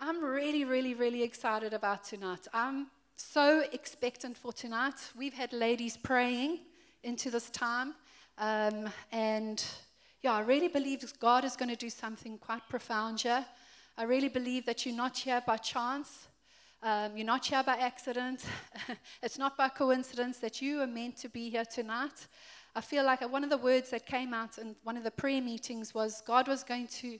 I'm really, really, really excited about tonight. I'm so expectant for tonight. We've had ladies praying into this time. Um, and yeah, I really believe God is going to do something quite profound here. I really believe that you're not here by chance. Um, you're not here by accident. it's not by coincidence that you are meant to be here tonight. I feel like one of the words that came out in one of the prayer meetings was God was going to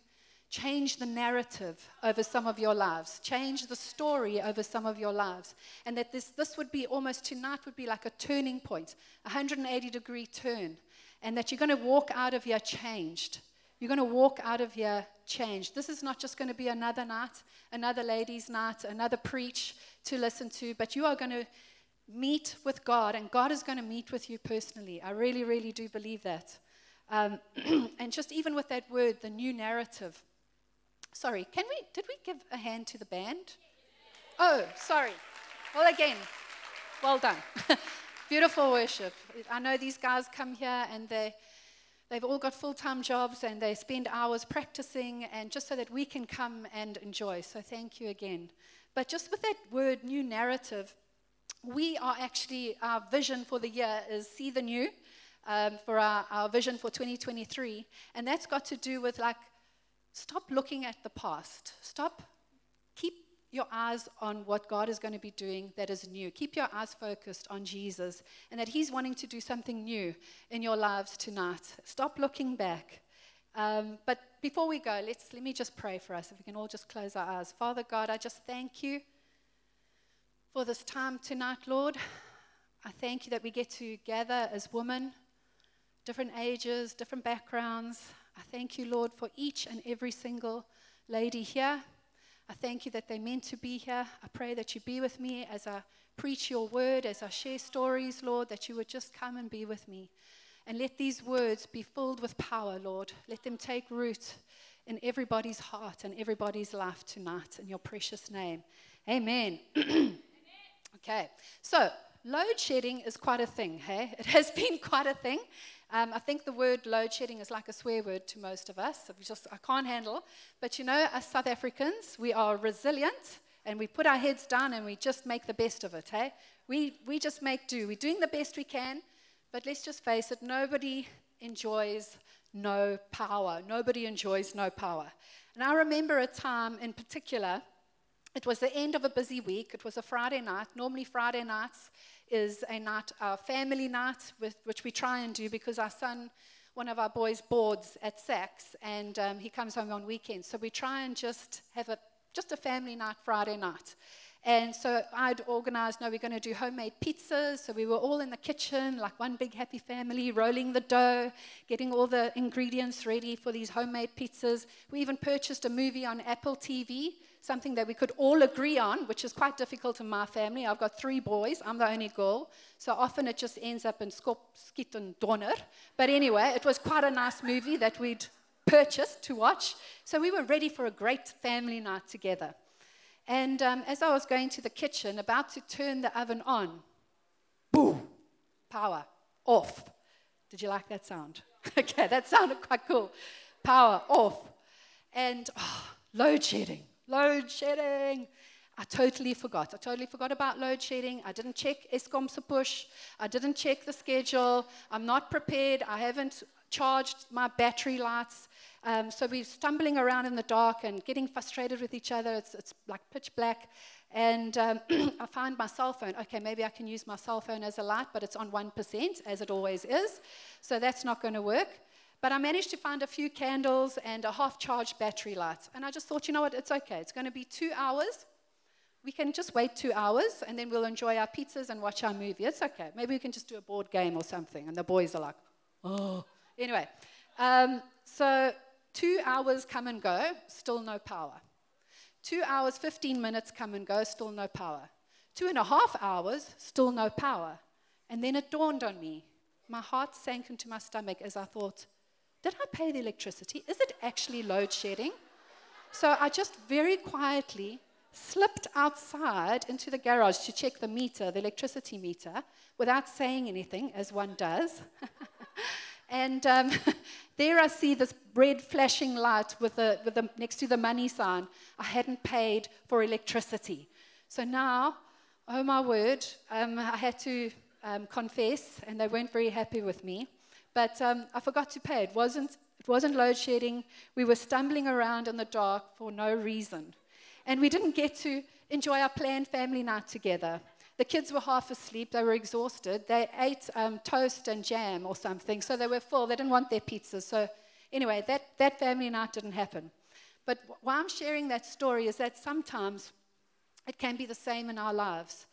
change the narrative over some of your lives, change the story over some of your lives. And that this, this would be almost tonight would be like a turning point, a 180 degree turn. And that you're going to walk out of here changed. You're going to walk out of here changed. This is not just going to be another night, another ladies' night, another preach to listen to, but you are going to meet with God, and God is going to meet with you personally. I really, really do believe that. Um, and just even with that word, the new narrative, Sorry, can we, did we give a hand to the band? Oh, sorry. Well, again, well done. Beautiful worship. I know these guys come here and they, they've all got full time jobs and they spend hours practicing and just so that we can come and enjoy. So thank you again. But just with that word, new narrative, we are actually, our vision for the year is see the new um, for our, our vision for 2023. And that's got to do with like Stop looking at the past. Stop. Keep your eyes on what God is going to be doing that is new. Keep your eyes focused on Jesus and that He's wanting to do something new in your lives tonight. Stop looking back. Um, but before we go, let's let me just pray for us. If we can all just close our eyes. Father God, I just thank you for this time tonight, Lord. I thank you that we get to gather as women, different ages, different backgrounds. I thank you, Lord, for each and every single lady here. I thank you that they're meant to be here. I pray that you be with me as I preach your word, as I share stories, Lord, that you would just come and be with me. And let these words be filled with power, Lord. Let them take root in everybody's heart and everybody's life tonight in your precious name. Amen. okay, so load shedding is quite a thing, hey? It has been quite a thing. Um, I think the word load shedding is like a swear word to most of us. We just I can't handle. But you know, as South Africans, we are resilient and we put our heads down and we just make the best of it. Hey, we we just make do. We're doing the best we can. But let's just face it: nobody enjoys no power. Nobody enjoys no power. And I remember a time in particular. It was the end of a busy week. It was a Friday night. Normally, Friday nights is a night, our family night, with, which we try and do because our son, one of our boys, boards at SACS, and um, he comes home on weekends. So we try and just have a just a family night Friday night. And so I'd organized, no, we're going to do homemade pizzas. So we were all in the kitchen, like one big happy family, rolling the dough, getting all the ingredients ready for these homemade pizzas. We even purchased a movie on Apple TV something that we could all agree on, which is quite difficult in my family. I've got three boys, I'm the only girl, so often it just ends up in skop, skiet, and donner. But anyway, it was quite a nice movie that we'd purchased to watch. So we were ready for a great family night together. And um, as I was going to the kitchen, about to turn the oven on, boom, power off. Did you like that sound? okay, that sounded quite cool. Power off. And oh, load shedding load shedding. I totally forgot. I totally forgot about load shedding. I didn't check EskomSePush. I didn't check the schedule. I'm not prepared. I haven't charged my battery lights. Um, so we're stumbling around in the dark and getting frustrated with each other. It's, it's like pitch black. And um, I find my cell phone. Okay, maybe I can use my cell phone as a light, but it's on 1%, as it always is. So that's not going to work. But I managed to find a few candles and a half charged battery light. And I just thought, you know what, it's okay. It's going to be two hours. We can just wait two hours and then we'll enjoy our pizzas and watch our movie. It's okay. Maybe we can just do a board game or something. And the boys are like, oh. Anyway, um, so two hours come and go, still no power. Two hours, 15 minutes come and go, still no power. Two and a half hours, still no power. And then it dawned on me. My heart sank into my stomach as I thought, did I pay the electricity? Is it actually load shedding? So I just very quietly slipped outside into the garage to check the meter, the electricity meter, without saying anything, as one does. And um, there I see this red flashing light with the, with the, next to the money sign. I hadn't paid for electricity. So now, oh my word, um, I had to um, confess, and they weren't very happy with me. But um, I forgot to pay. It wasn't, it wasn't load shedding. We were stumbling around in the dark for no reason. And we didn't get to enjoy our planned family night together. The kids were half asleep. They were exhausted. They ate um, toast and jam or something, so they were full. They didn't want their pizzas. So, anyway, that, that family night didn't happen. But why I'm sharing that story is that sometimes it can be the same in our lives.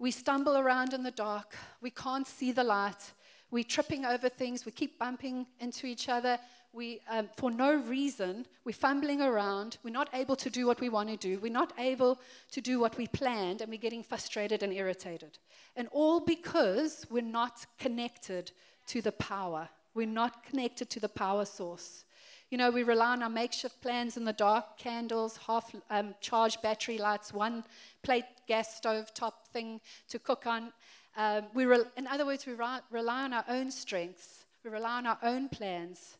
We stumble around in the dark, we can't see the light, we're tripping over things, we keep bumping into each other, we, um, for no reason, we're fumbling around. We're not able to do what we want to do. We're not able to do what we planned, and we're getting frustrated and irritated. And all because we're not connected to the power. We're not connected to the power source. You know, we rely on our makeshift plans in the dark candles, half um, charged battery lights, one plate gas stove top thing to cook on. Um, we re- in other words, we rely on our own strengths, we rely on our own plans.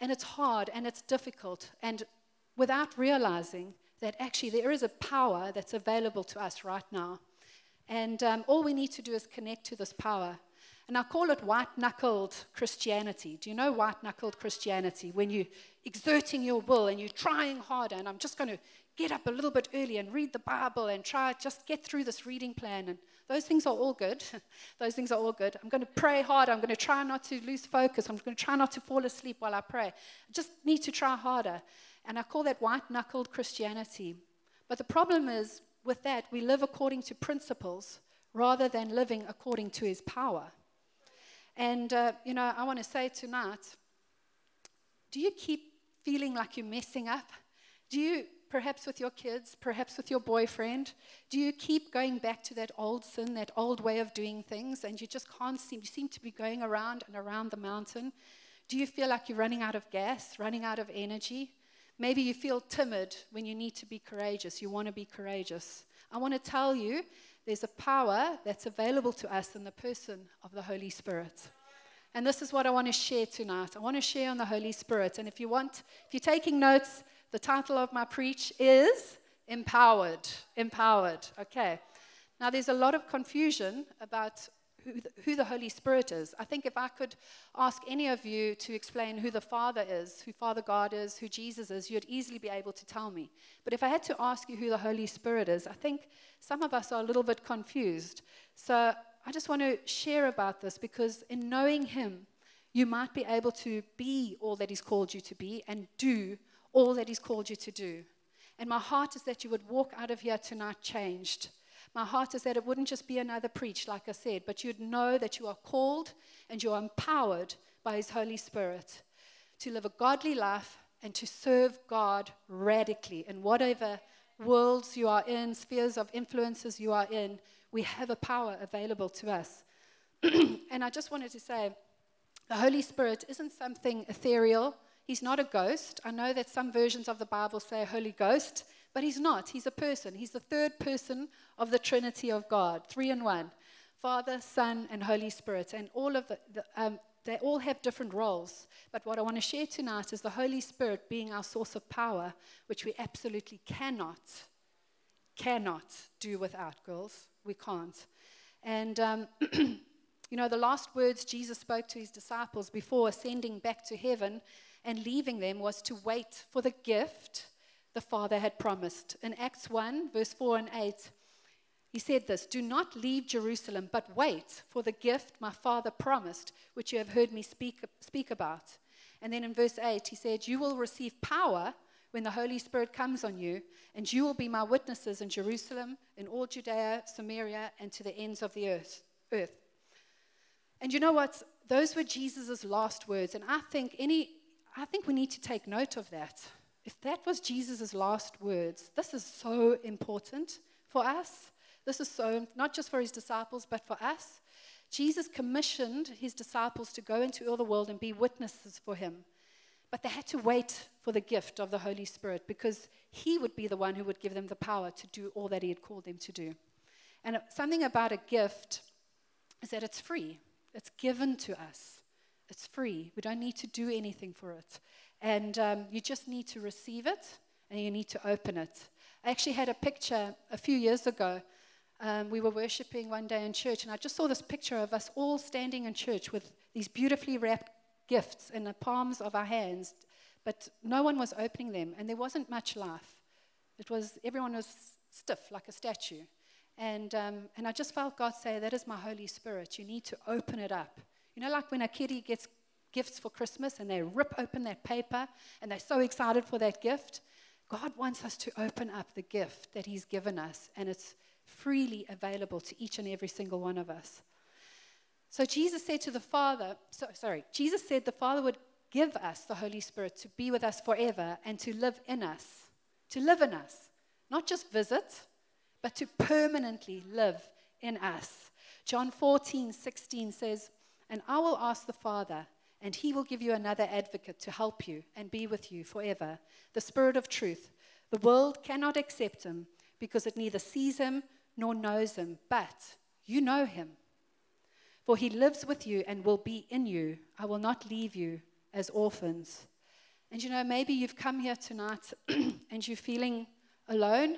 And it's hard and it's difficult. And without realizing that actually there is a power that's available to us right now. And um, all we need to do is connect to this power. And I call it white knuckled Christianity. Do you know white knuckled Christianity? When you're exerting your will and you're trying harder, and I'm just going to get up a little bit early and read the Bible and try just get through this reading plan. And those things are all good. those things are all good. I'm going to pray hard. I'm going to try not to lose focus. I'm going to try not to fall asleep while I pray. I just need to try harder. And I call that white knuckled Christianity. But the problem is, with that, we live according to principles rather than living according to his power. And, uh, you know, I want to say tonight do you keep feeling like you're messing up? Do you perhaps with your kids, perhaps with your boyfriend? Do you keep going back to that old sin, that old way of doing things, and you just can't seem, you seem to be going around and around the mountain? Do you feel like you're running out of gas, running out of energy? Maybe you feel timid when you need to be courageous. You want to be courageous. I want to tell you there's a power that's available to us in the person of the Holy Spirit. And this is what I want to share tonight. I want to share on the Holy Spirit. And if you want, if you're taking notes, the title of my preach is Empowered. Empowered. Okay. Now, there's a lot of confusion about who the, Holy Spirit is. I think if I could ask any of you to explain who the Father is, who Father God is, who Jesus is, you'd easily be able to tell me. But if I had to ask you who the Holy Spirit is, I think some of us are a little bit confused. So I just want to share about this because in knowing Him, you might be able to be all that He's called you to be and do all that He's called you to do. And my heart is that you would walk out of here tonight changed. My heart is that it wouldn't just be another preach, like I said, but you'd know that you are called and you are empowered by His Holy Spirit to live a godly life and to serve God radically in whatever worlds you are in, spheres of influences you are in. We have a power available to us. and I just wanted to say the Holy Spirit isn't something ethereal He's not a ghost. I know that some versions of the Bible say Holy Ghost, but he's not. He's a person. He's the third person of the Trinity of God, three in one Father, Son, and Holy Spirit. And all of the, the um, they all have different roles. But what I want to share tonight is the Holy Spirit being our source of power, which we absolutely cannot, cannot do without, girls. We can't. And, um, you know, the last words Jesus spoke to his disciples before ascending back to heaven and leaving them was to wait for the gift the Father had promised. In Acts 1, verse 4 and 8, he said this Do not leave Jerusalem, but wait for the gift my Father promised, which you have heard me speak, speak about. And then in verse 8, he said, You will receive power when the Holy Spirit comes on you, and you will be my witnesses in Jerusalem, in all Judea, Samaria, and to the ends of the earth. earth. And you know what? Those were Jesus' last words. And I think any I think we need to take note of that. If that was Jesus' last words, this is so important for us. This is so, not just for his disciples, but for us. Jesus commissioned his disciples to go into all the world and be witnesses for him. But they had to wait for the gift of the Holy Spirit because he would be the one who would give them the power to do all that he had called them to do. And something about a gift is that it's free, it's given to us. It's free. We don't need to do anything for it. And um, you just need to receive it and you need to open it. I actually had a picture a few years ago. Um, we were worshiping one day in church, and I just saw this picture of us all standing in church with these beautifully wrapped gifts in the palms of our hands, but no one was opening them, and there wasn't much life. It was everyone was stiff like a statue, and um, and I just felt God say, "That is my Holy Spirit. You need to open it up." You know, like when a kiddie gets gifts for Christmas and they rip open that paper and they're so excited for that gift. God wants us to open up the gift that He's given us, and it's freely available to each and every single one of us. So Jesus said to the Father, so, sorry, Jesus said the Father would give us the Holy Spirit to be with us forever and to live in us. To live in us. Not just visit, but to permanently live in us. John 14, 16 says, And I will ask the Father, and he will give you another advocate to help you and be with you forever, the Spirit of truth. The world cannot accept him because it neither sees him nor knows him, but you know him. For he lives with you and will be in you. I will not leave you as orphans. And you know, maybe you've come here tonight and you're feeling alone.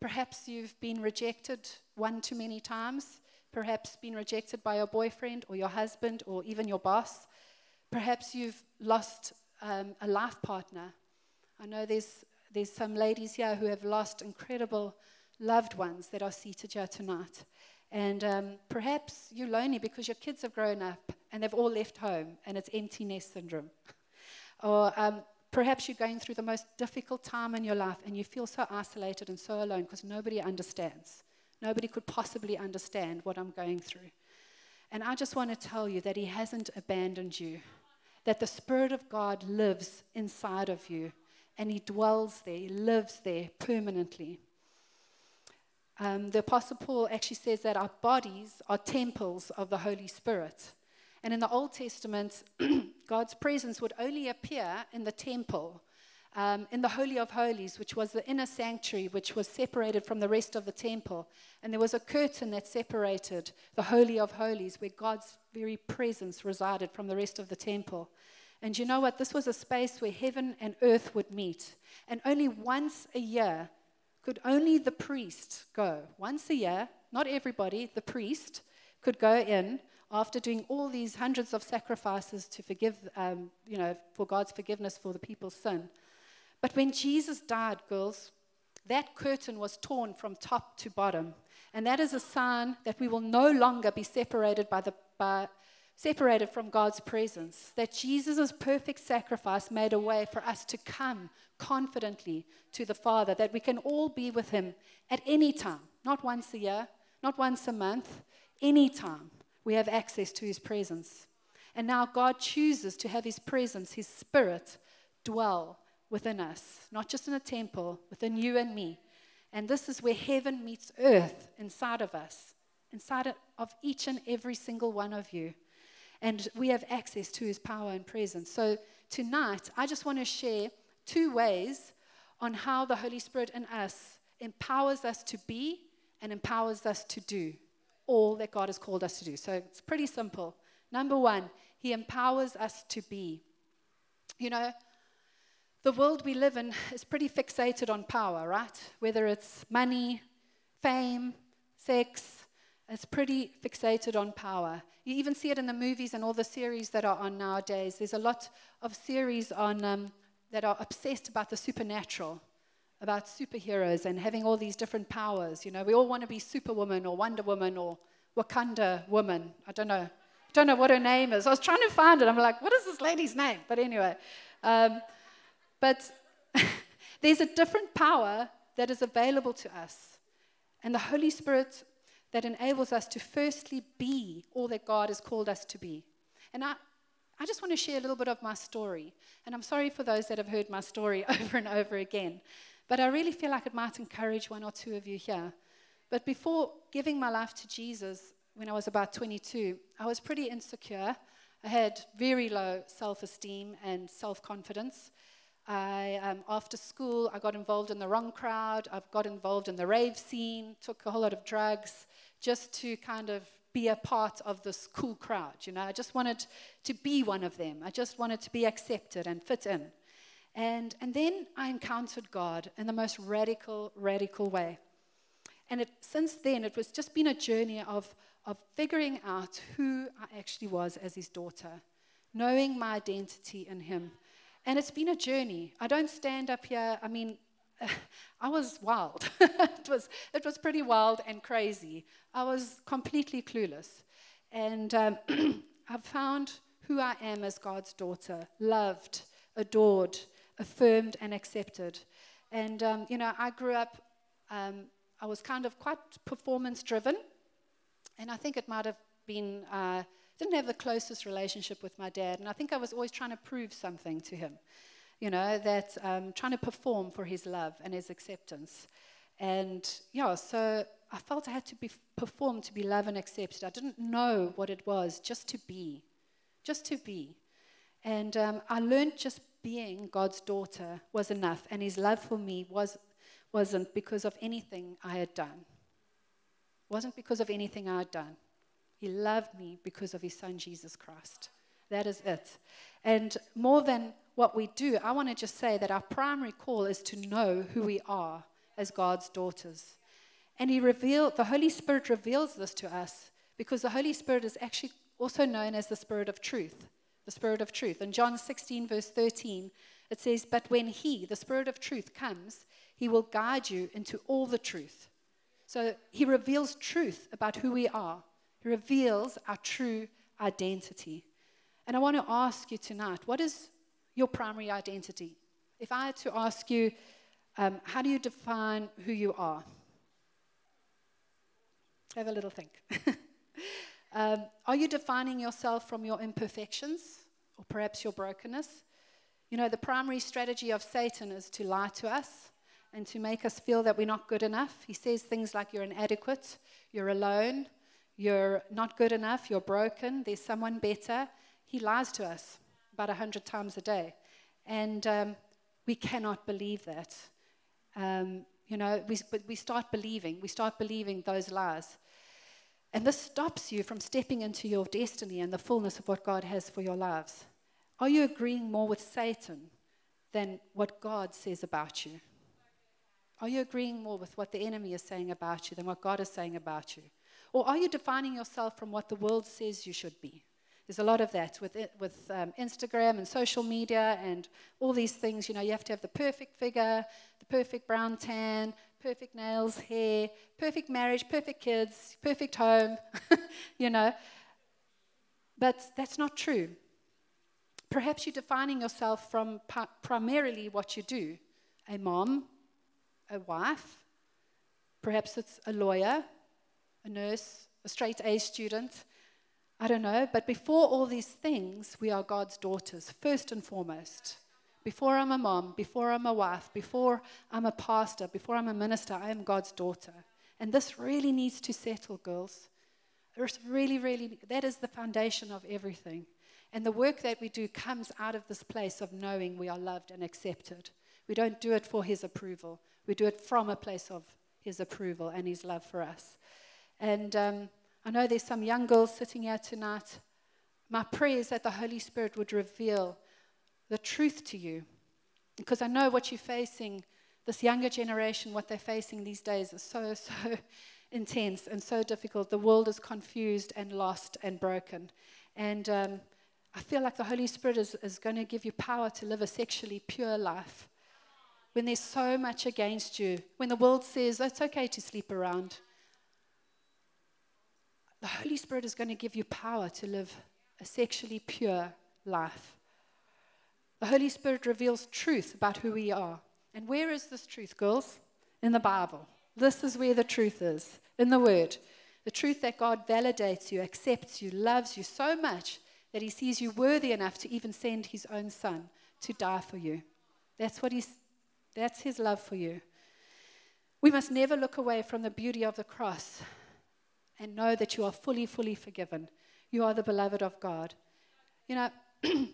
Perhaps you've been rejected one too many times. Perhaps been rejected by your boyfriend or your husband or even your boss. Perhaps you've lost um, a life partner. I know there's, there's some ladies here who have lost incredible loved ones that are seated here tonight. And um, perhaps you're lonely because your kids have grown up and they've all left home and it's empty nest syndrome. or um, perhaps you're going through the most difficult time in your life and you feel so isolated and so alone because nobody understands. Nobody could possibly understand what I'm going through. And I just want to tell you that He hasn't abandoned you that the Spirit of God lives inside of you and He dwells there, He lives there permanently. Um, the Apostle Paul actually says that our bodies are temples of the Holy Spirit. And in the Old Testament, God's presence would only appear in the temple um, in the Holy of Holies, which was the inner sanctuary, which was separated from the rest of the temple. And there was a curtain that separated the Holy of Holies, where God's very presence resided from the rest of the temple. And you know what? This was a space where heaven and earth would meet. And only once a year could only the priest go. Once a year, not everybody, the priest could go in after doing all these hundreds of sacrifices to forgive, um, you know, for God's forgiveness for the people's sin. But when Jesus died, girls, that curtain was torn from top to bottom. And that is a sign that we will no longer be separated by the by, separated from God's presence. That Jesus' perfect sacrifice made a way for us to come confidently to the Father, that we can all be with Him at any time, not once a year, not once a month, any time. We have access to His presence. And now God chooses to have His presence, His Spirit, dwell within us, not just in a temple, within you and me. And this is where heaven meets earth inside of us, inside of each and every single one of you. And we have access to his power and presence. So tonight, I just want to share two ways on how the Holy Spirit in us empowers us to be and empowers us to do all that God has called us to do. So it's pretty simple. Number one, he empowers us to be. You know, the world we live in is pretty fixated on power, right? Whether it's money, fame, sex, it's pretty fixated on power. You even see it in the movies and all the series that are on nowadays. There's a lot of series on um, that are obsessed about the supernatural, about superheroes and having all these different powers. You know, we all want to be Superwoman or Wonder Woman or Wakanda Woman. I don't know. I don't know what her name is. I was trying to find it. I'm like, what is this lady's name? But anyway. Um, but there's a different power that is available to us. And the Holy Spirit that enables us to firstly be all that God has called us to be. And I, I just want to share a little bit of my story. And I'm sorry for those that have heard my story over and over again. But I really feel like it might encourage one or two of you here. But before giving my life to Jesus, when I was about 22, I was pretty insecure. I had very low self esteem and self confidence. I, um, after school, I got involved in the wrong crowd. I've got involved in the rave scene, took a whole lot of drugs just to kind of be a part of this cool crowd. You know, I just wanted to be one of them. I just wanted to be accepted and fit in. And, and then I encountered God in the most radical, radical way. And it, since then, it was just been a journey of, of figuring out who I actually was as his daughter, knowing my identity in him. And it's been a journey. I don't stand up here, I mean, I was wild. it, was, it was pretty wild and crazy. I was completely clueless. And um, I've found who I am as God's daughter loved, adored, affirmed, and accepted. And, um, you know, I grew up, um, I was kind of quite performance driven. And I think it might have been, uh, didn't have the closest relationship with my dad. And I think I was always trying to prove something to him you know, that um, trying to perform for his love and his acceptance. And yeah, so I felt I had to be perform to be loved and accepted. I didn't know what it was just to be, just to be. And um, I learned just being God's daughter was enough, and His love for me was wasn't because of anything I had done. wasn't because of anything I had done. He loved me because of His Son Jesus Christ. That is it. And more than what we do, I want to just say that our primary call is to know who we are as God's daughters. And He revealed, the Holy Spirit reveals this to us because the Holy Spirit is actually also known as the Spirit of truth. The Spirit of truth. In John 16, verse 13, it says, But when He, the Spirit of truth, comes, He will guide you into all the truth. So He reveals truth about who we are, reveals our true identity. And I want to ask you tonight what is your primary identity? If I had to ask you, um, how do you define who you are? Have a little think. um, are you defining yourself from your imperfections or perhaps your brokenness? You know, the primary strategy of Satan is to lie to us and to make us feel that we're not good enough. He says things like you're inadequate, you're alone, you're not good enough, you're broken, there's someone better. He lies to us about 100 times a day. And um, we cannot believe that. Um, you know, we, but we start believing, we start believing those lies. And this stops you from stepping into your destiny and the fullness of what God has for your lives. Are you agreeing more with Satan than what God says about you? Are you agreeing more with what the enemy is saying about you than what God is saying about you? Or are you defining yourself from what the world says you should be? There's a lot of that with, it, with um, Instagram and social media and all these things. You know, you have to have the perfect figure, the perfect brown tan, perfect nails, hair, perfect marriage, perfect kids, perfect home, you know. But that's not true. Perhaps you're defining yourself from pa- primarily what you do a mom, a wife, perhaps it's a lawyer, a nurse, a straight A student, I don't know, but before all these things, we are God's daughters, first and foremost. Before I'm a mom, before I'm a wife, before I'm a pastor, before I'm a minister, I am God's daughter. And this really needs to settle, girls. There's really, really, that is the foundation of everything. And the work that we do comes out of this place of knowing we are loved and accepted. We don't do it for His approval, we do it from a place of His approval and His love for us. And, um, I know there's some young girls sitting here tonight. My prayer is that the Holy Spirit would reveal the truth to you. Because I know what you're facing, this younger generation, what they're facing these days is so, so intense and so difficult. The world is confused and lost and broken. And um, I feel like the Holy Spirit is, is going to give you power to live a sexually pure life. When there's so much against you, when the world says it's okay to sleep around, the Holy Spirit is going to give you power to live a sexually pure life. The Holy Spirit reveals truth about who we are. And where is this truth, girls? In the Bible. This is where the truth is in the Word. The truth that God validates you, accepts you, loves you so much that He sees you worthy enough to even send His own Son to die for you. That's what He's, that's His love for you. We must never look away from the beauty of the cross and know that you are fully, fully forgiven. You are the beloved of God. You know,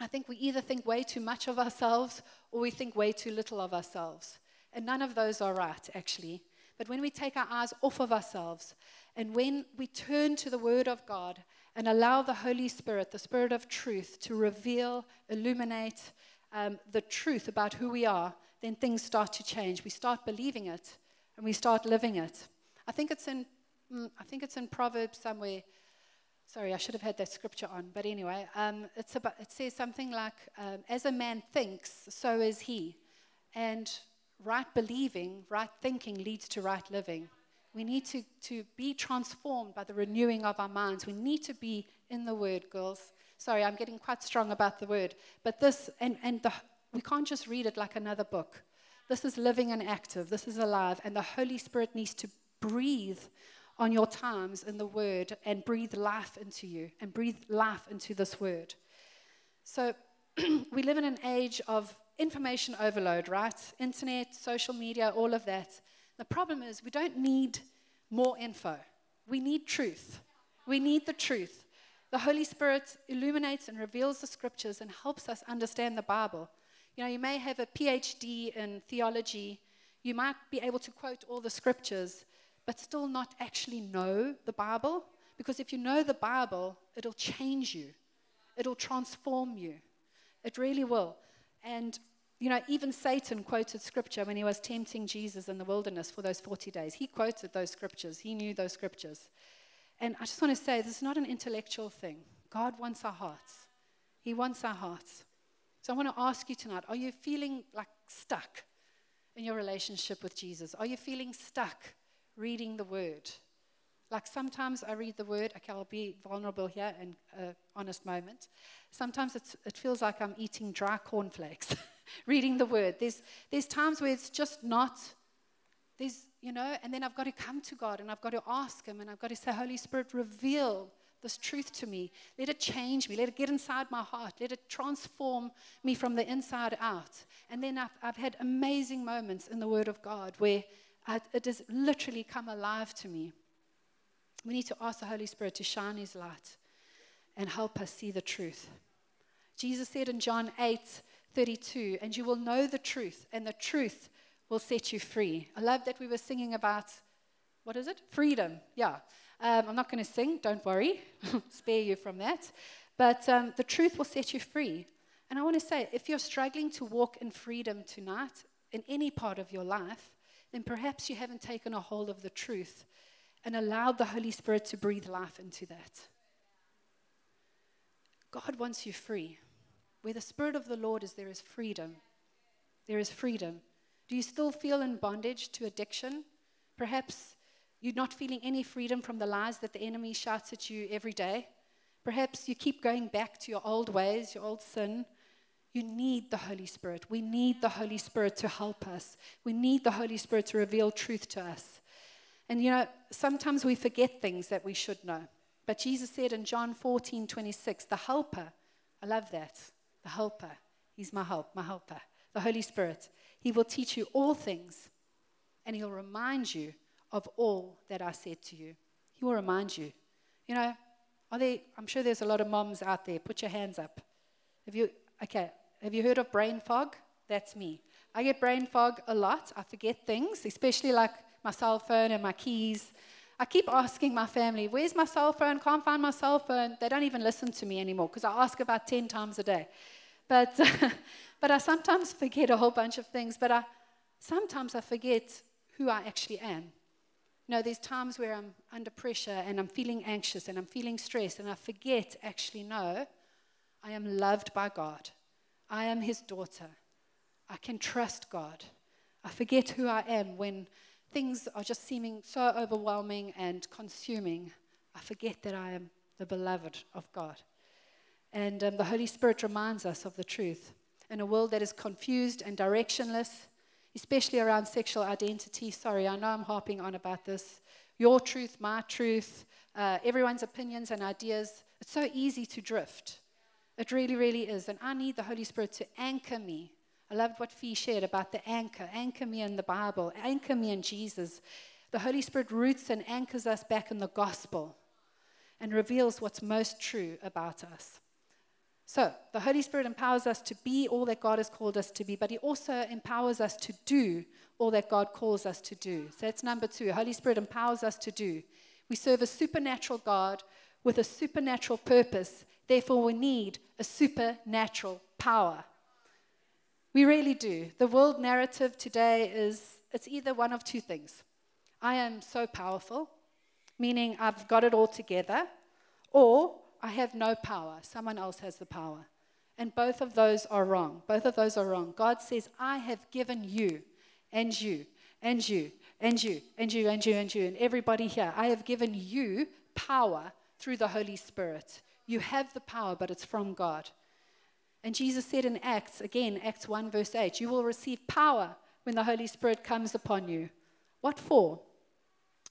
I think we either think way too much of ourselves or we think way too little of ourselves. And none of those are right, actually. But when we take our eyes off of ourselves and when we turn to the Word of God and allow the Holy Spirit, the Spirit of truth, to reveal, illuminate um, the truth about who we are, then things start to change. We start believing it and we start living it. I think it's in, I think it's in Proverbs somewhere. Sorry, I should have had that scripture on. But anyway, um, it's about, it says something like, um, As a man thinks, so is he. And right believing, right thinking leads to right living. We need to, to be transformed by the renewing of our minds. We need to be in the Word, girls. Sorry, I'm getting quite strong about the Word. But this, and, and the, we can't just read it like another book. This is living and active, this is alive, and the Holy Spirit needs to breathe on your times in the Word and breathe life into you and breathe life into this Word. So, we live in an age of information overload, right? Internet, social media, all of that. The problem is we don't need more info. We need truth. We need the truth. The Holy Spirit illuminates and reveals the scriptures and helps us understand the Bible. You know, you may have a PhD in theology, you might be able to quote all the scriptures, but still not actually know the Bible. Because if you know the Bible, it'll change you, it'll transform you. It really will. And, you know, even Satan quoted scripture when he was tempting Jesus in the wilderness for those 40 days. He quoted those scriptures, he knew those scriptures. And I just want to say this is not an intellectual thing. God wants our hearts, He wants our hearts. So I want to ask you tonight are you feeling like stuck in your relationship with Jesus? Are you feeling stuck reading the Word? Like sometimes I read the Word, okay, I'll be vulnerable here in an uh, honest moment. Sometimes it feels like I'm eating dry cornflakes, reading the Word. There's, there's times where it's just not, there's, you know, and then I've got to come to God and I've got to ask Him and I've got to say, Holy Spirit, reveal this truth to me. Let it change me. Let it get inside my heart. Let it transform me from the inside out. And then I've, I've had amazing moments in the Word of God where I, it has literally come alive to me. We need to ask the Holy Spirit to shine His light and help us see the truth. Jesus said in John 8 32, and you will know the truth, and the truth will set you free. I love that we were singing about, what is it? Freedom. Yeah. Um, I'm not going to sing, don't worry, spare you from that. But um, the truth will set you free. And I want to say, if you're struggling to walk in freedom tonight, in any part of your life, then perhaps you haven't taken a hold of the truth and allowed the Holy Spirit to breathe life into that. God wants you free. Where the Spirit of the Lord is, there is freedom. There is freedom. Do you still feel in bondage to addiction? Perhaps you're not feeling any freedom from the lies that the enemy shouts at you every day. Perhaps you keep going back to your old ways, your old sin. You need the Holy Spirit. We need the Holy Spirit to help us. We need the Holy Spirit to reveal truth to us. And you know, sometimes we forget things that we should know. But Jesus said in John 14, 26, the helper, I love that, the helper, he's my help, my helper, the Holy Spirit. He will teach you all things and he'll remind you of all that I said to you. He will remind you. You know, are there, I'm sure there's a lot of moms out there. Put your hands up. Have you, okay, have you heard of brain fog? That's me. I get brain fog a lot. I forget things, especially like my cell phone and my keys. I keep asking my family, where's my cell phone? Can't find my cell phone. They don't even listen to me anymore because I ask about 10 times a day. But, but I sometimes forget a whole bunch of things, but I, sometimes I forget who I actually am. You know, there's times where I'm under pressure and I'm feeling anxious and I'm feeling stressed and I forget actually, no, I am loved by God. I am His daughter. I can trust God. I forget who I am when things are just seeming so overwhelming and consuming. I forget that I am the beloved of God. And um, the Holy Spirit reminds us of the truth. In a world that is confused and directionless, especially around sexual identity. Sorry, I know I'm harping on about this. Your truth, my truth, uh, everyone's opinions and ideas. It's so easy to drift. It really, really is. And I need the Holy Spirit to anchor me. I loved what Fee shared about the anchor. Anchor me in the Bible, anchor me in Jesus. The Holy Spirit roots and anchors us back in the gospel and reveals what's most true about us. So, the Holy Spirit empowers us to be all that God has called us to be, but He also empowers us to do all that God calls us to do. So, that's number two. Holy Spirit empowers us to do. We serve a supernatural God with a supernatural purpose. Therefore, we need a supernatural power. We really do. The world narrative today is it's either one of two things. I am so powerful, meaning I've got it all together, or I have no power. Someone else has the power. And both of those are wrong. Both of those are wrong. God says, I have given you, and you, and you, and you, and you, and you, and you, and everybody here, I have given you power through the Holy Spirit. You have the power, but it's from God. And Jesus said in Acts, again, Acts 1, verse 8, you will receive power when the Holy Spirit comes upon you. What for?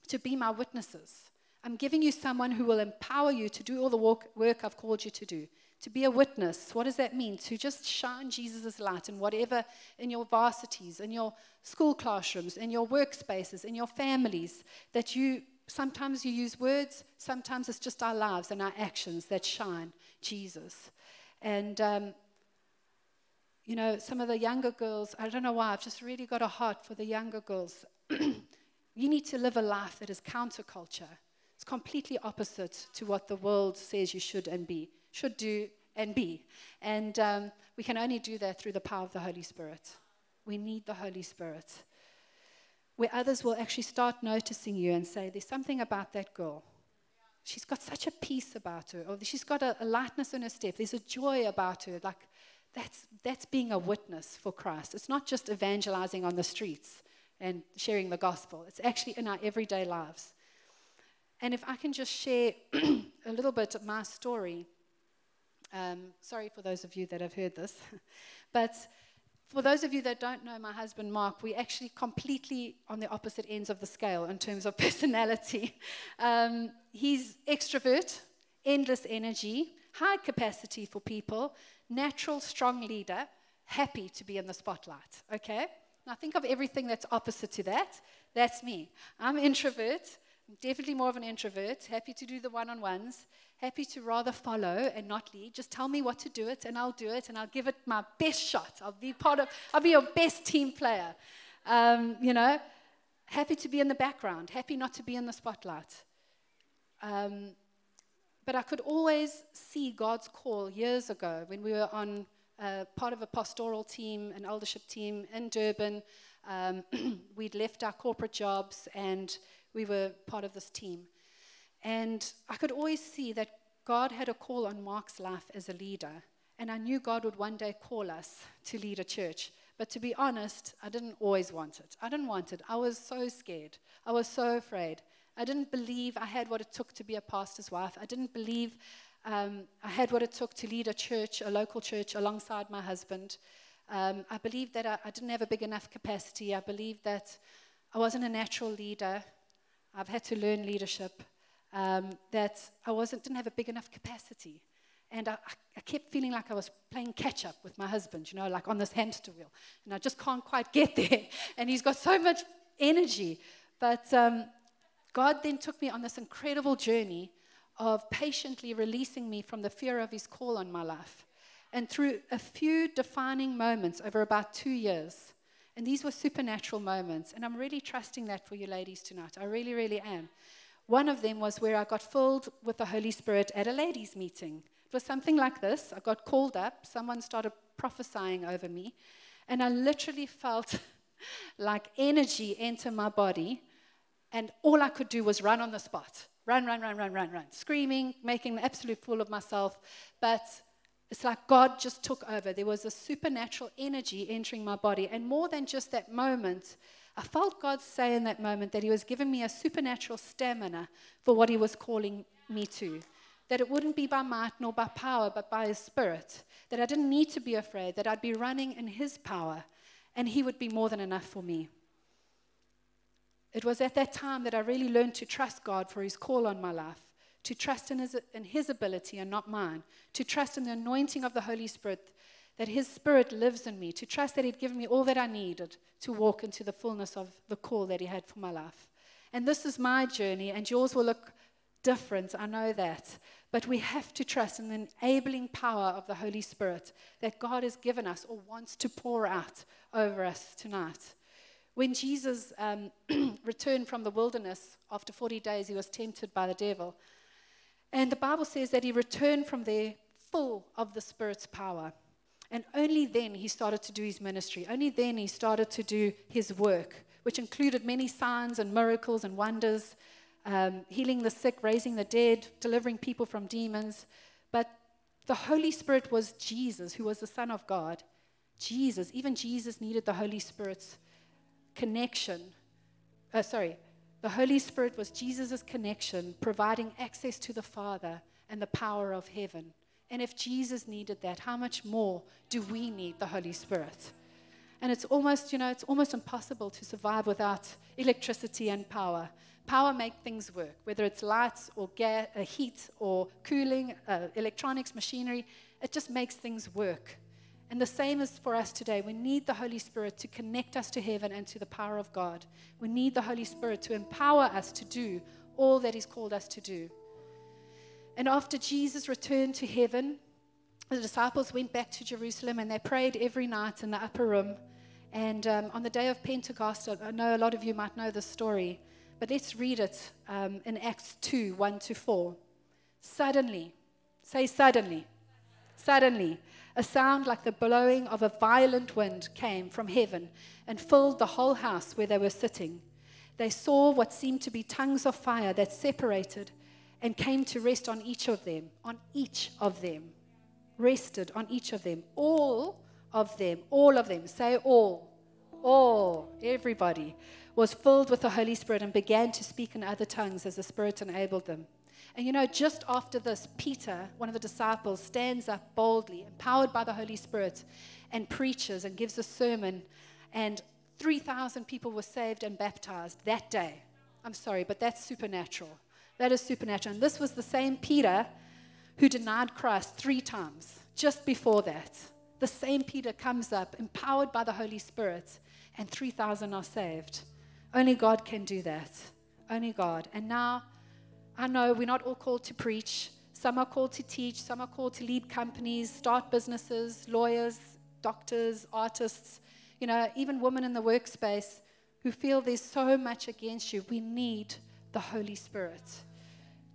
To be my witnesses. I'm giving you someone who will empower you to do all the work, I've called you to do. To be a witness. What does that mean? To just shine Jesus' light in whatever, in your varsities, in your school classrooms, in your workspaces, in your families, that you sometimes you use words, sometimes it's just our lives and our actions that shine Jesus. And, um, you know, some of the younger girls, I don't know why, I've just really got a heart for the younger girls. you need to live a life that is counterculture. It's completely opposite to what the world says you should and be, should do and be. And um, we can only do that through the power of the Holy Spirit. We need the Holy Spirit. Where others will actually start noticing you and say, There's something about that girl. She's got such a peace about her, or she's got a, a lightness in her step. There's a joy about her. Like, that's, that's being a witness for Christ. It's not just evangelizing on the streets and sharing the gospel, it's actually in our everyday lives. And if I can just share a little bit of my story, um, sorry for those of you that have heard this, but for those of you that don't know my husband Mark, we're actually completely on the opposite ends of the scale in terms of personality. Um, he's extrovert, endless energy, high capacity for people, natural, strong leader, happy to be in the spotlight. Okay? Now think of everything that's opposite to that. That's me. I'm introvert, definitely more of an introvert, happy to do the one on ones, happy to rather follow and not lead. Just tell me what to do it, and I'll do it, and I'll give it my best shot. I'll be part of, I'll be your best team player. Um, you know, happy to be in the background, happy not to be in the spotlight. Um, but I could always see God's call years ago when we were on uh, part of a pastoral team, an eldership team in Durban. Um, we'd left our corporate jobs and we were part of this team. And I could always see that God had a call on Mark's life as a leader. And I knew God would one day call us to lead a church. But to be honest, I didn't always want it. I didn't want it. I was so scared. I was so afraid. I didn't believe I had what it took to be a pastor's wife. I didn't believe um, I had what it took to lead a church, a local church, alongside my husband. Um, I believed that I, I, didn't have a big enough capacity. I believed that I wasn't a natural leader. I've had to learn leadership, um, that I wasn't, didn't have a big enough capacity. And I, I, kept feeling like I was playing catch up with my husband, you know, like on this hamster wheel. And I just can't quite get there. And he's got so much energy. But um, God then took me on this incredible journey of patiently releasing me from the fear of his call on my life. And through a few defining moments over about two years, and these were supernatural moments. And I'm really trusting that for you ladies tonight. I really, really am. One of them was where I got filled with the Holy Spirit at a ladies' meeting. It was something like this. I got called up, someone started prophesying over me, and I literally felt like energy enter my body, and all I could do was run on the spot. Run, run, run, run, run, run. Screaming, making an absolute fool of myself. But it's like God just took over. There was a supernatural energy entering my body. And more than just that moment, I felt God say in that moment that He was giving me a supernatural stamina for what He was calling me to. That it wouldn't be by might nor by power, but by His Spirit. That I didn't need to be afraid, that I'd be running in His power, and He would be more than enough for me. It was at that time that I really learned to trust God for His call on my life to trust in his, in his ability and not mine, to trust in the anointing of the Holy Spirit, that His Spirit lives in me, to trust that He'd given me all that I needed to walk into the fullness of the call that He had for my life. And this is my journey, and yours will look different, I know that. But we have to trust in the enabling power of the Holy Spirit that God has given us or wants to pour out over us tonight. When Jesus um, returned from the wilderness after 40 days, he was tempted by the devil. And the Bible says that he returned from there full of the Spirit's power. And only then he started to do his ministry. Only then he started to do his work, which included many signs and miracles and wonders, um, healing the sick, raising the dead, delivering people from demons. But the Holy Spirit was Jesus, who was the Son of God. Jesus, even Jesus needed the Holy Spirit's connection. Uh, sorry, the Holy Spirit was Jesus' connection, providing access to the Father and the power of heaven. And if Jesus needed that, how much more do we need the Holy Spirit? And it's almost, you know, it's almost impossible to survive without electricity and power. Power make things work, whether it's lights or uh, heat or cooling, uh, electronics, machinery. It just makes things work. And the same is for us today. We need the Holy Spirit to connect us to heaven and to the power of God. We need the Holy Spirit to empower us to do all that He's called us to do. And after Jesus returned to heaven, the disciples went back to Jerusalem and they prayed every night in the upper room. And um, on the day of Pentecost, I know a lot of you might know the story, but let's read it um, in Acts 2 1 to 4. Suddenly, say suddenly, suddenly, a sound like the blowing of a violent wind came from heaven and filled the whole house where they were sitting. They saw what seemed to be tongues of fire that separated and came to rest on each of them, on each of them. Rested on each of them. All of them, all of them, say all, all, everybody was filled with the Holy Spirit and began to speak in other tongues as the Spirit enabled them. And you know, just after this, Peter, one of the disciples, stands up boldly, empowered by the Holy Spirit, and preaches and gives a sermon. And 3,000 people were saved and baptized that day. I'm sorry, but that's supernatural. That is supernatural. And this was the same Peter who denied Christ three times just before that. The same Peter comes up, empowered by the Holy Spirit, and 3,000 are saved. Only God can do that. Only God. And now, I know we're not all called to preach. Some are called to teach, some are called to lead companies, start businesses, lawyers, doctors, artists, you know, even women in the workspace who feel there's so much against you. We need the Holy Spirit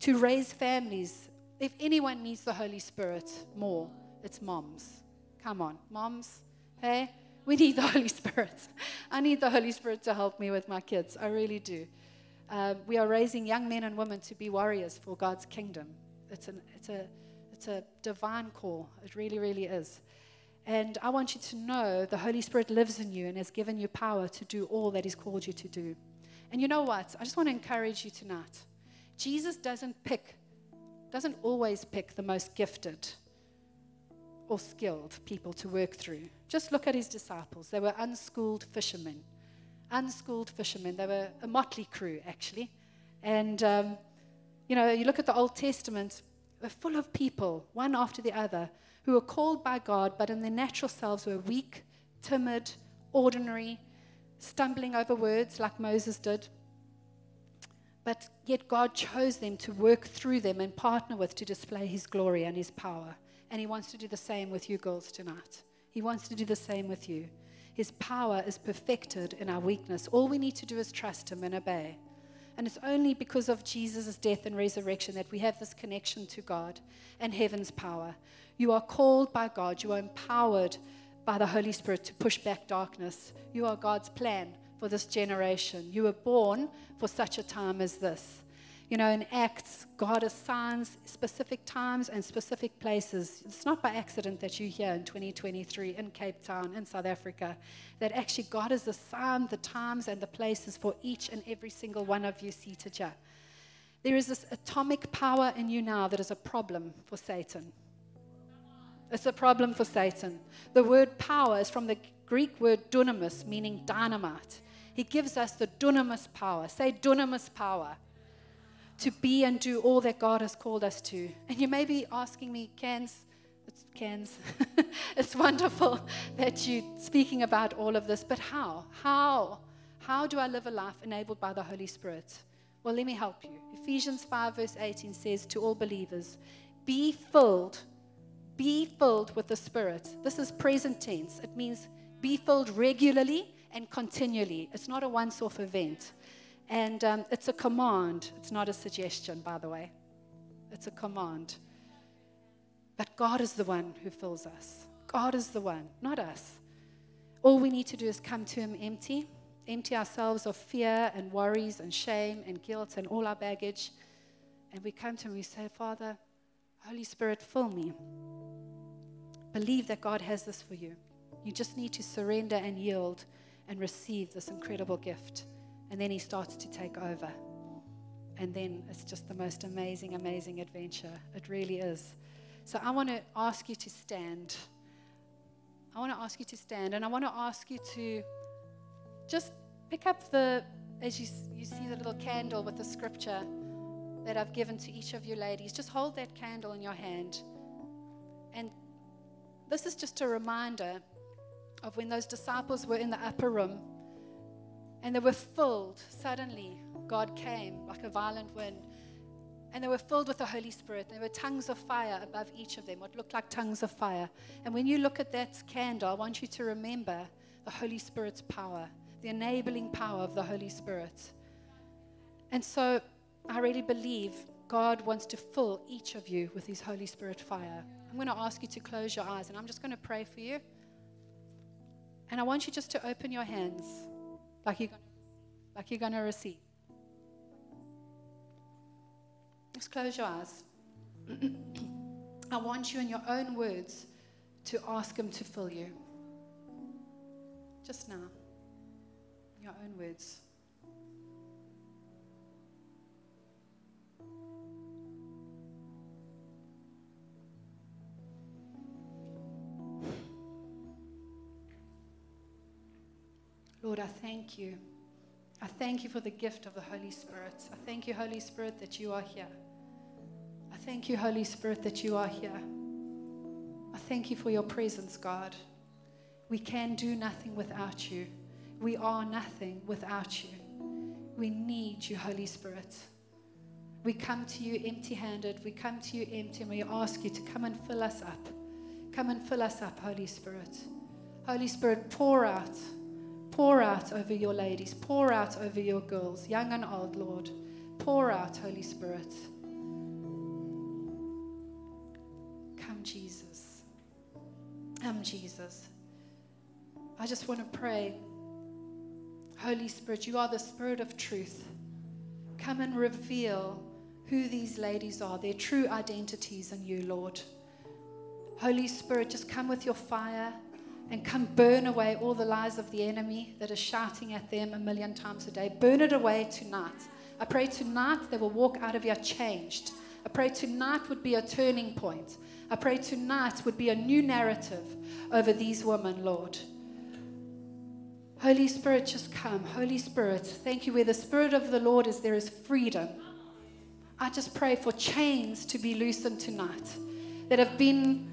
to raise families. If anyone needs the Holy Spirit more, it's moms. Come on, moms. Hey, we need the Holy Spirit. I need the Holy Spirit to help me with my kids. I really do. Uh, we are raising young men and women to be warriors for God's kingdom. It's, an, it's, a, it's a divine call. It really, really is. And I want you to know the Holy Spirit lives in you and has given you power to do all that He's called you to do. And you know what? I just want to encourage you tonight. Jesus doesn't pick, doesn't always pick the most gifted or skilled people to work through. Just look at His disciples. They were unschooled fishermen unschooled fishermen. They were a motley crew, actually. And, um, you know, you look at the Old Testament, they're full of people, one after the other, who were called by God, but in their natural selves were weak, timid, ordinary, stumbling over words like Moses did. But yet God chose them to work through them and partner with to display his glory and his power. And he wants to do the same with you girls tonight. He wants to do the same with you. His power is perfected in our weakness. All we need to do is trust Him and obey. And it's only because of Jesus' death and resurrection that we have this connection to God and heaven's power. You are called by God, you are empowered by the Holy Spirit to push back darkness. You are God's plan for this generation. You were born for such a time as this. You know, in Acts, God assigns specific times and specific places. It's not by accident that you're here in 2023 in Cape Town, in South Africa, that actually God has assigned the times and the places for each and every single one of you seated here. There is this atomic power in you now that is a problem for Satan. It's a problem for Satan. The word power is from the Greek word dunamis, meaning dynamite. He gives us the dunamis power. Say dunamis power to be and do all that God has called us to. And you may be asking me, Cans, it's Cans, it's wonderful that you're speaking about all of this, but how? How? How do I live a life enabled by the Holy Spirit? Well, let me help you. Ephesians 5, verse 18 says to all believers, Be filled. Be filled with the Spirit. This is present tense. It means be filled regularly and continually. It's not a once off event. And um, it's a command. It's not a suggestion, by the way. It's a command. But God is the one who fills us. God is the one, not us. All we need to do is come to Him empty, empty ourselves of fear and worries and shame and guilt and all our baggage. And we come to Him we say, Father, Holy Spirit, fill me. Believe that God has this for you. You just need to surrender and yield and receive this incredible gift. And then He starts to take over. And then it's just the most amazing, amazing adventure. It really is. So I want to ask you to stand. I want to ask you to stand. And I want to ask you to just pick up the, as you, you see the little candle with the scripture that I've given to each of you ladies. Just hold that candle in your hand. And this is just a reminder of when those disciples were in the upper room and they were filled. Suddenly, God came like a violent wind. And they were filled with the Holy Spirit. There were tongues of fire above each of them, what looked like tongues of fire. And when you look at that candle, I want you to remember the Holy Spirit's power, the enabling power of the Holy Spirit. And so I really believe God wants to fill each of you with His Holy Spirit fire. I'm going to ask you to close your eyes, and I'm just going to pray for you. And I want you just to open your hands like you're, like you're going to receive. Just close your eyes. I want you in your own words to ask Him to fill you. Just now. Your own words. Lord, I thank you. I thank you for the gift of the Holy Spirit. I thank you, Holy Spirit, that you are here. I thank you, Holy Spirit, that you are here. I thank you for your presence, God. We can do nothing without you. We are nothing without you. We need you, Holy Spirit. We come to you empty handed. We come to you empty and we ask you to come and fill us up. Come and fill us up, Holy Spirit. Holy Spirit, pour out Pour out over your ladies, pour out over your girls, young and old, Lord. Pour out, Holy Spirit. Come, Jesus. Come, Jesus. I just want to pray. Holy Spirit, you are the Spirit of truth. Come and reveal who these ladies are, their true identities in you, Lord. Holy Spirit, just come with your fire and come burn away all the lies of the enemy that is shouting at them a million times a day. Burn it away tonight. I pray tonight they will walk out of here changed. I pray tonight would be a turning point. I pray tonight would be a new narrative over these women, Lord. Holy Spirit, just come. Holy Spirit, thank you. Where the Spirit of the Lord is, there is freedom. I just pray for chains to be loosened tonight that have been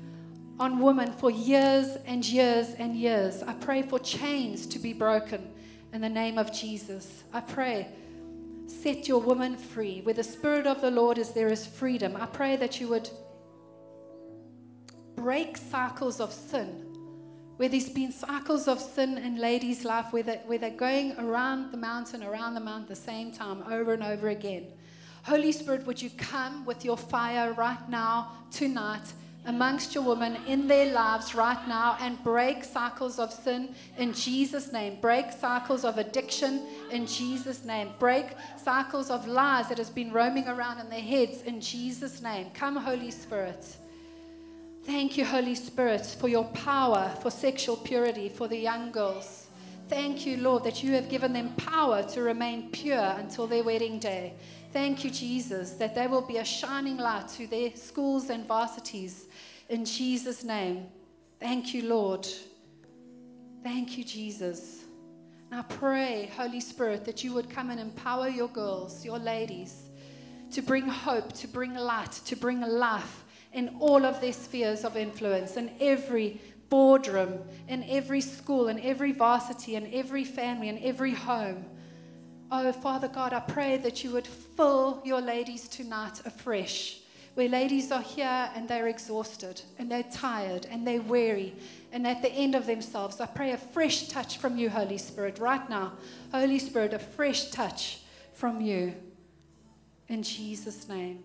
on women for years and years and years. I pray for chains to be broken in the name of Jesus. I pray, set your woman free. Where the Spirit of the Lord is, there is freedom. I pray that you would break cycles of sin. Where there's been cycles of sin in ladies' life, where, they, where they're going around the mountain, around the mountain, the same time, over and over again. Holy Spirit, would you come with your fire right now, tonight, amongst your women in their lives right now and break cycles of sin in Jesus' name. Break cycles of addiction in Jesus' name. Break cycles of lies that has been roaming around in their heads in Jesus' name. Come, Holy Spirit. Thank you, Holy Spirit, for your power for sexual purity for the young girls. Thank you, Lord, that you have given them power to remain pure until their wedding day. Thank you, Jesus, that they will be a shining light to their schools and varsities in Jesus' name. Thank you, Lord. Thank you, Jesus. And I pray, Holy Spirit, that you would come and empower your girls, your ladies, to bring hope, to bring light, to bring life in all of their spheres of influence, in every boardroom, in every school, in every varsity, in every family, in every home. Oh, Father God, I pray that you would fill your ladies tonight afresh where ladies are here and they're exhausted and they're tired and they're weary and at the end of themselves. I pray a fresh touch from you, Holy Spirit, right now. Holy Spirit, a fresh touch from you. In Jesus' name.